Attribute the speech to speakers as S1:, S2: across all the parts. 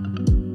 S1: Good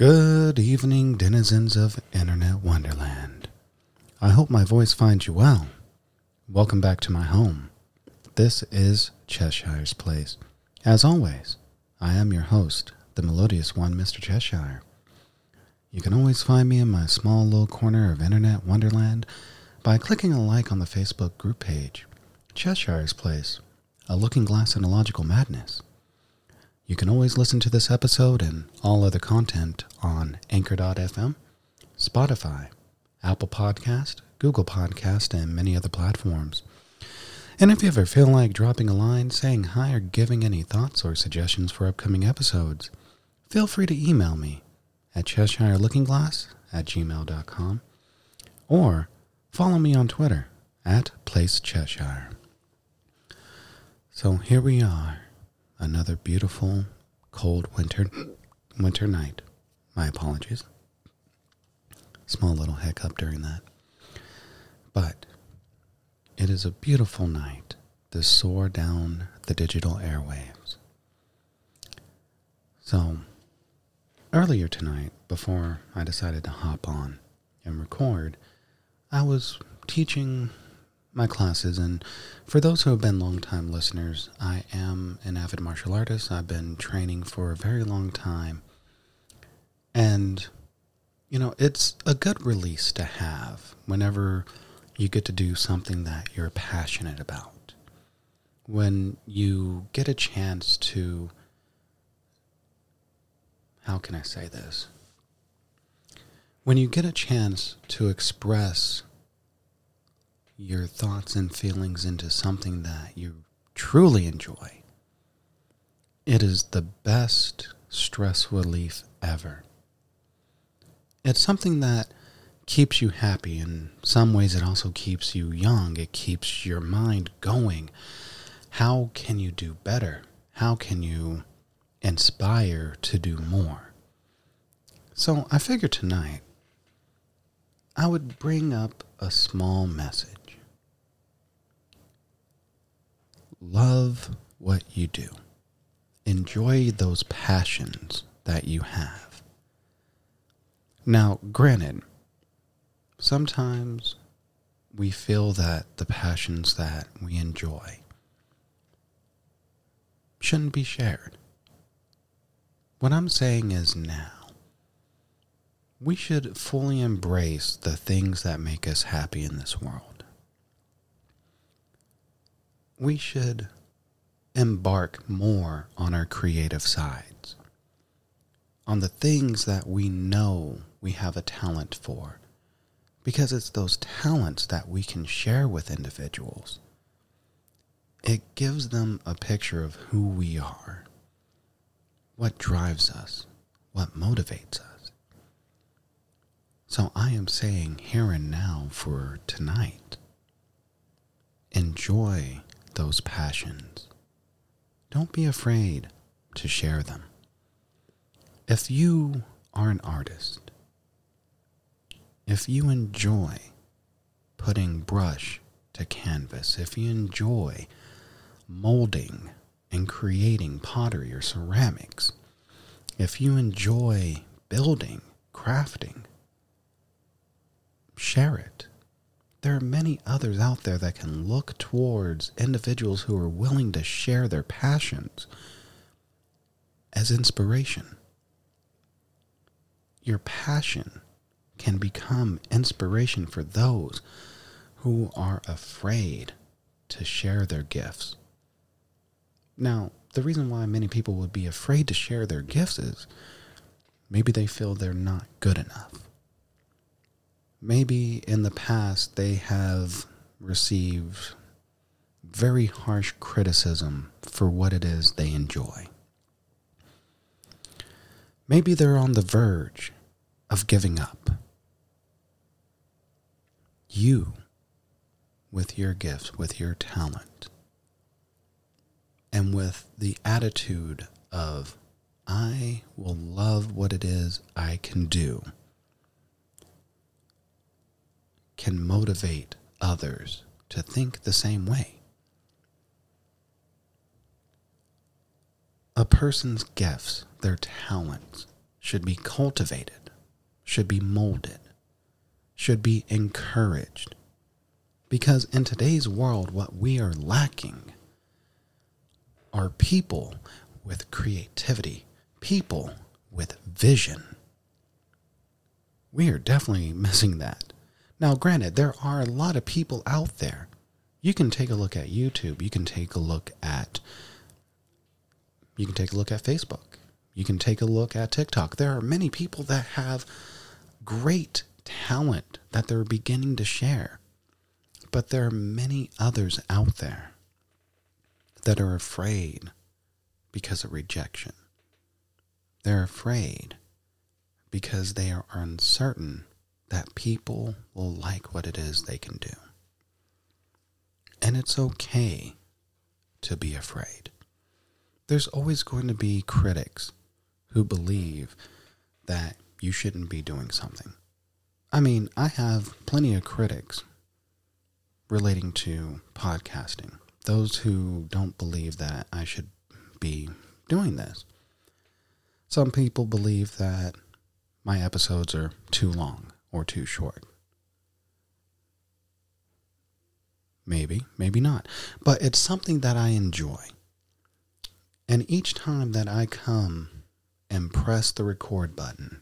S1: Good evening, denizens of Internet Wonderland. I hope my voice finds you well. Welcome back to my home. This is Cheshire's Place. As always, I am your host, the melodious one, Mr. Cheshire. You can always find me in my small little corner of Internet Wonderland by clicking a like on the Facebook group page, Cheshire's Place, a looking glass in a logical madness. You can always listen to this episode and all other content on Anchor.fm, Spotify, Apple Podcast, Google Podcast, and many other platforms. And if you ever feel like dropping a line, saying hi, or giving any thoughts or suggestions for upcoming episodes, feel free to email me at CheshireLookingGlass at gmail.com or follow me on Twitter at PlaceCheshire. So here we are another beautiful cold winter winter night. My apologies. Small little hiccup during that. But it is a beautiful night to soar down the digital airwaves. So, earlier tonight, before I decided to hop on and record, I was teaching my classes. And for those who have been longtime listeners, I am an avid martial artist. I've been training for a very long time. And, you know, it's a good release to have whenever you get to do something that you're passionate about. When you get a chance to, how can I say this? When you get a chance to express your thoughts and feelings into something that you truly enjoy, it is the best stress relief ever. It's something that keeps you happy. In some ways, it also keeps you young. It keeps your mind going. How can you do better? How can you inspire to do more? So I figured tonight I would bring up a small message love what you do. Enjoy those passions that you have. Now, granted, sometimes we feel that the passions that we enjoy shouldn't be shared. What I'm saying is now, we should fully embrace the things that make us happy in this world. We should embark more on our creative sides, on the things that we know we have a talent for, because it's those talents that we can share with individuals. It gives them a picture of who we are, what drives us, what motivates us. So I am saying here and now for tonight enjoy those passions. Don't be afraid to share them. If you are an artist, if you enjoy putting brush to canvas, if you enjoy molding and creating pottery or ceramics, if you enjoy building, crafting, share it. There are many others out there that can look towards individuals who are willing to share their passions as inspiration. Your passion can become inspiration for those who are afraid to share their gifts. Now, the reason why many people would be afraid to share their gifts is maybe they feel they're not good enough maybe in the past they have received very harsh criticism for what it is they enjoy. Maybe they're on the verge of giving up. You, with your gifts, with your talent, and with the attitude of, I will love what it is I can do can motivate others to think the same way. A person's gifts, their talents, should be cultivated, should be molded, should be encouraged. Because in today's world, what we are lacking are people with creativity, people with vision. We are definitely missing that. Now, granted, there are a lot of people out there. You can take a look at YouTube. You can take a look at you can take a look at Facebook. You can take a look at TikTok. There are many people that have great talent that they're beginning to share. But there are many others out there that are afraid because of rejection. They're afraid because they are uncertain that people will like what it is they can do. And it's okay to be afraid. There's always going to be critics who believe that you shouldn't be doing something. I mean, I have plenty of critics relating to podcasting, those who don't believe that I should be doing this. Some people believe that my episodes are too long or too short. Maybe, maybe not. But it's something that I enjoy. And each time that I come and press the record button,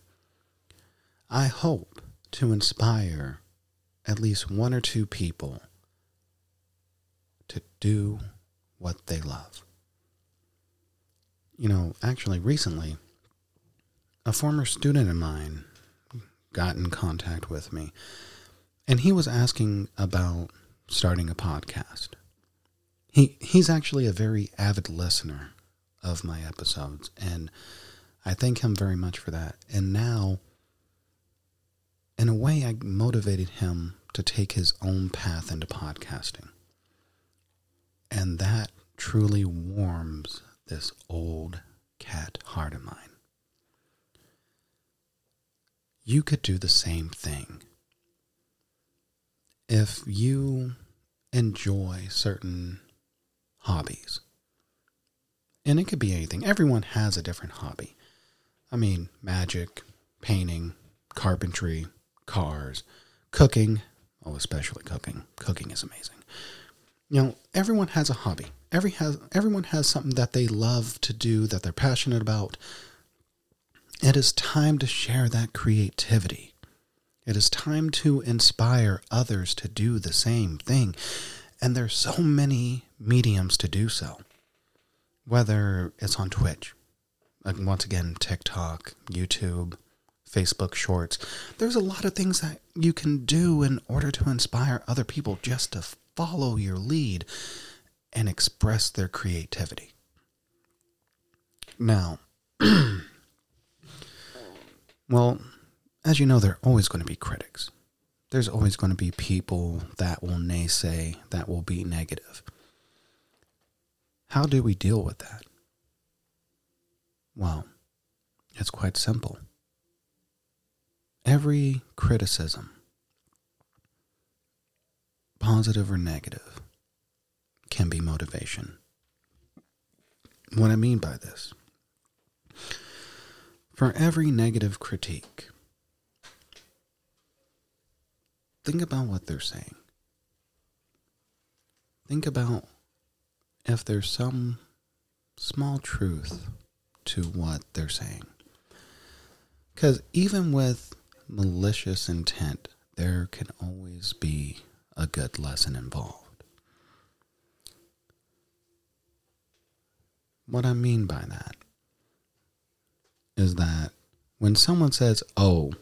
S1: I hope to inspire at least one or two people to do what they love. You know, actually, recently, a former student of mine got in contact with me. And he was asking about starting a podcast. He he's actually a very avid listener of my episodes and I thank him very much for that. And now in a way I motivated him to take his own path into podcasting. And that truly warms this old cat heart of mine you could do the same thing. If you enjoy certain hobbies. And it could be anything. Everyone has a different hobby. I mean, magic, painting, carpentry, cars, cooking. Oh, especially cooking. Cooking is amazing. You know, everyone has a hobby. Every has everyone has something that they love to do that they're passionate about. It is time to share that creativity. It is time to inspire others to do the same thing. And there's so many mediums to do so. Whether it's on Twitch, uh, once again, TikTok, YouTube, Facebook Shorts. There's a lot of things that you can do in order to inspire other people just to follow your lead and express their creativity. Now, well, as you know, there are always going to be critics. There's always going to be people that will naysay, that will be negative. How do we deal with that? Well, it's quite simple. Every criticism, positive or negative, can be motivation. What I mean by this for every negative critique, think about what they're saying. Think about if there's some small truth to what they're saying. Because even with malicious intent, there can always be a good lesson involved. What I mean by that is that when someone says, oh,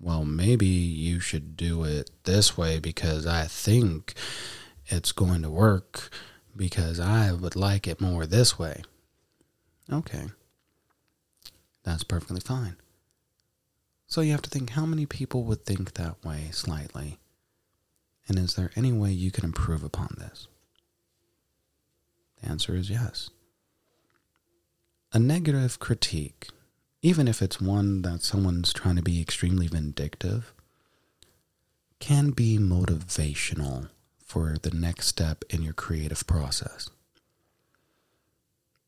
S1: well, maybe you should do it this way because I think it's going to work because I would like it more this way. Okay. That's perfectly fine. So you have to think how many people would think that way slightly? And is there any way you can improve upon this? The answer is yes. A negative critique even if it's one that someone's trying to be extremely vindictive, can be motivational for the next step in your creative process.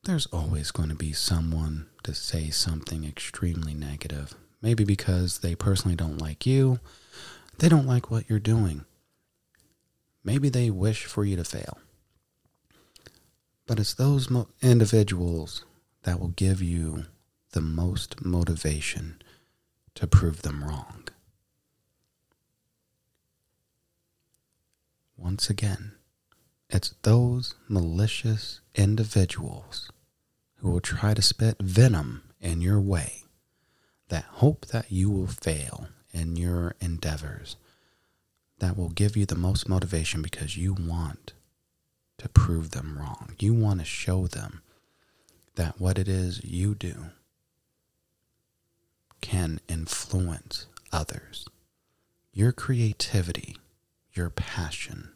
S1: There's always going to be someone to say something extremely negative. Maybe because they personally don't like you, they don't like what you're doing. Maybe they wish for you to fail. But it's those mo- individuals that will give you the most motivation to prove them wrong. Once again, it's those malicious individuals who will try to spit venom in your way that hope that you will fail in your endeavors that will give you the most motivation because you want to prove them wrong. You want to show them that what it is you do can influence others. Your creativity, your passion,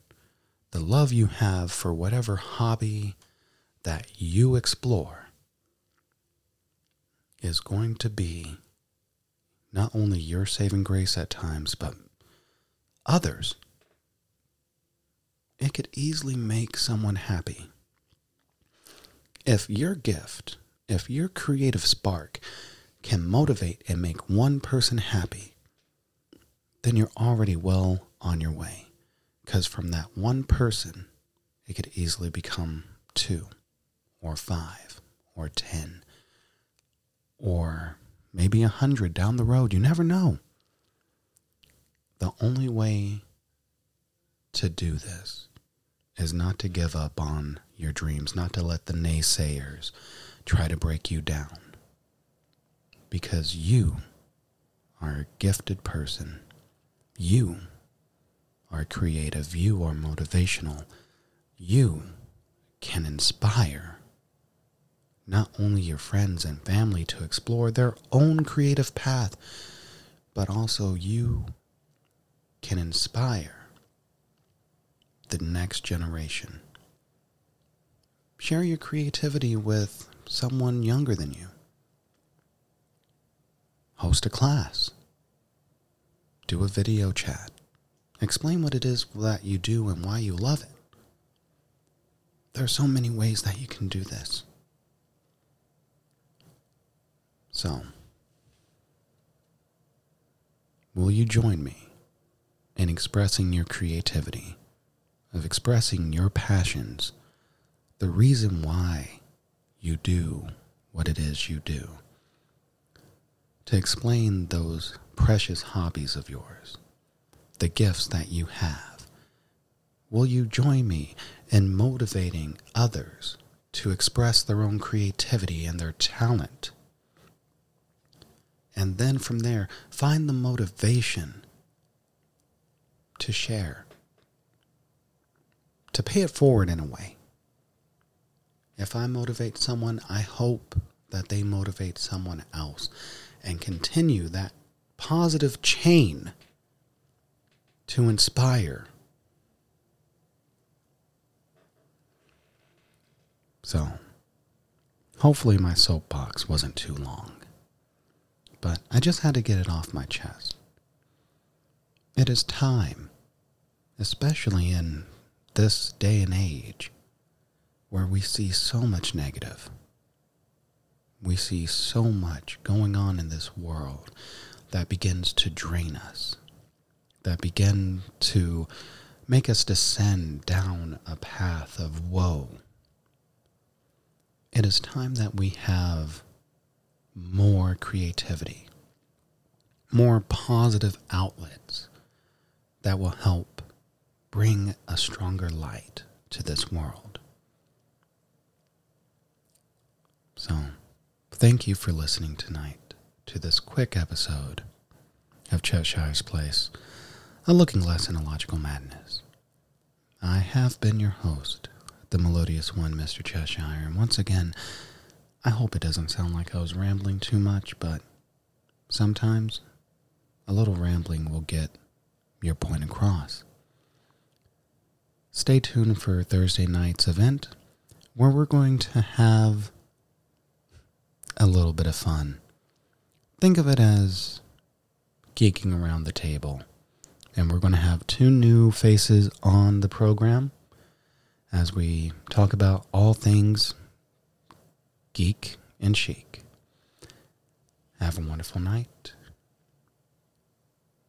S1: the love you have for whatever hobby that you explore is going to be not only your saving grace at times, but others. It could easily make someone happy. If your gift, if your creative spark can motivate and make one person happy, then you're already well on your way. Because from that one person, it could easily become two or five or ten or maybe a hundred down the road. You never know. The only way to do this is not to give up on your dreams, not to let the naysayers try to break you down because you are a gifted person. You are creative. You are motivational. You can inspire not only your friends and family to explore their own creative path, but also you can inspire the next generation. Share your creativity with someone younger than you host a class, do a video chat, explain what it is that you do and why you love it. There are so many ways that you can do this. So, will you join me in expressing your creativity, of expressing your passions, the reason why you do what it is you do? To explain those precious hobbies of yours, the gifts that you have. Will you join me in motivating others to express their own creativity and their talent? And then from there, find the motivation to share, to pay it forward in a way. If I motivate someone, I hope that they motivate someone else and continue that positive chain to inspire. So, hopefully, my soapbox wasn't too long, but I just had to get it off my chest. It is time, especially in this day and age, where we see so much negative. We see so much going on in this world that begins to drain us, that begin to make us descend down a path of woe. It is time that we have more creativity, more positive outlets that will help bring a stronger light to this world. So, thank you for listening tonight to this quick episode of Cheshire's Place, a looking glass in a logical madness. I have been your host, the melodious one, Mr. Cheshire, and once again, I hope it doesn't sound like I was rambling too much, but sometimes a little rambling will get your point across. Stay tuned for Thursday night's event where we're going to have a little bit of fun. Think of it as geeking around the table. And we're going to have two new faces on the program as we talk about all things geek and chic. Have a wonderful night.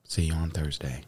S1: See you on Thursday.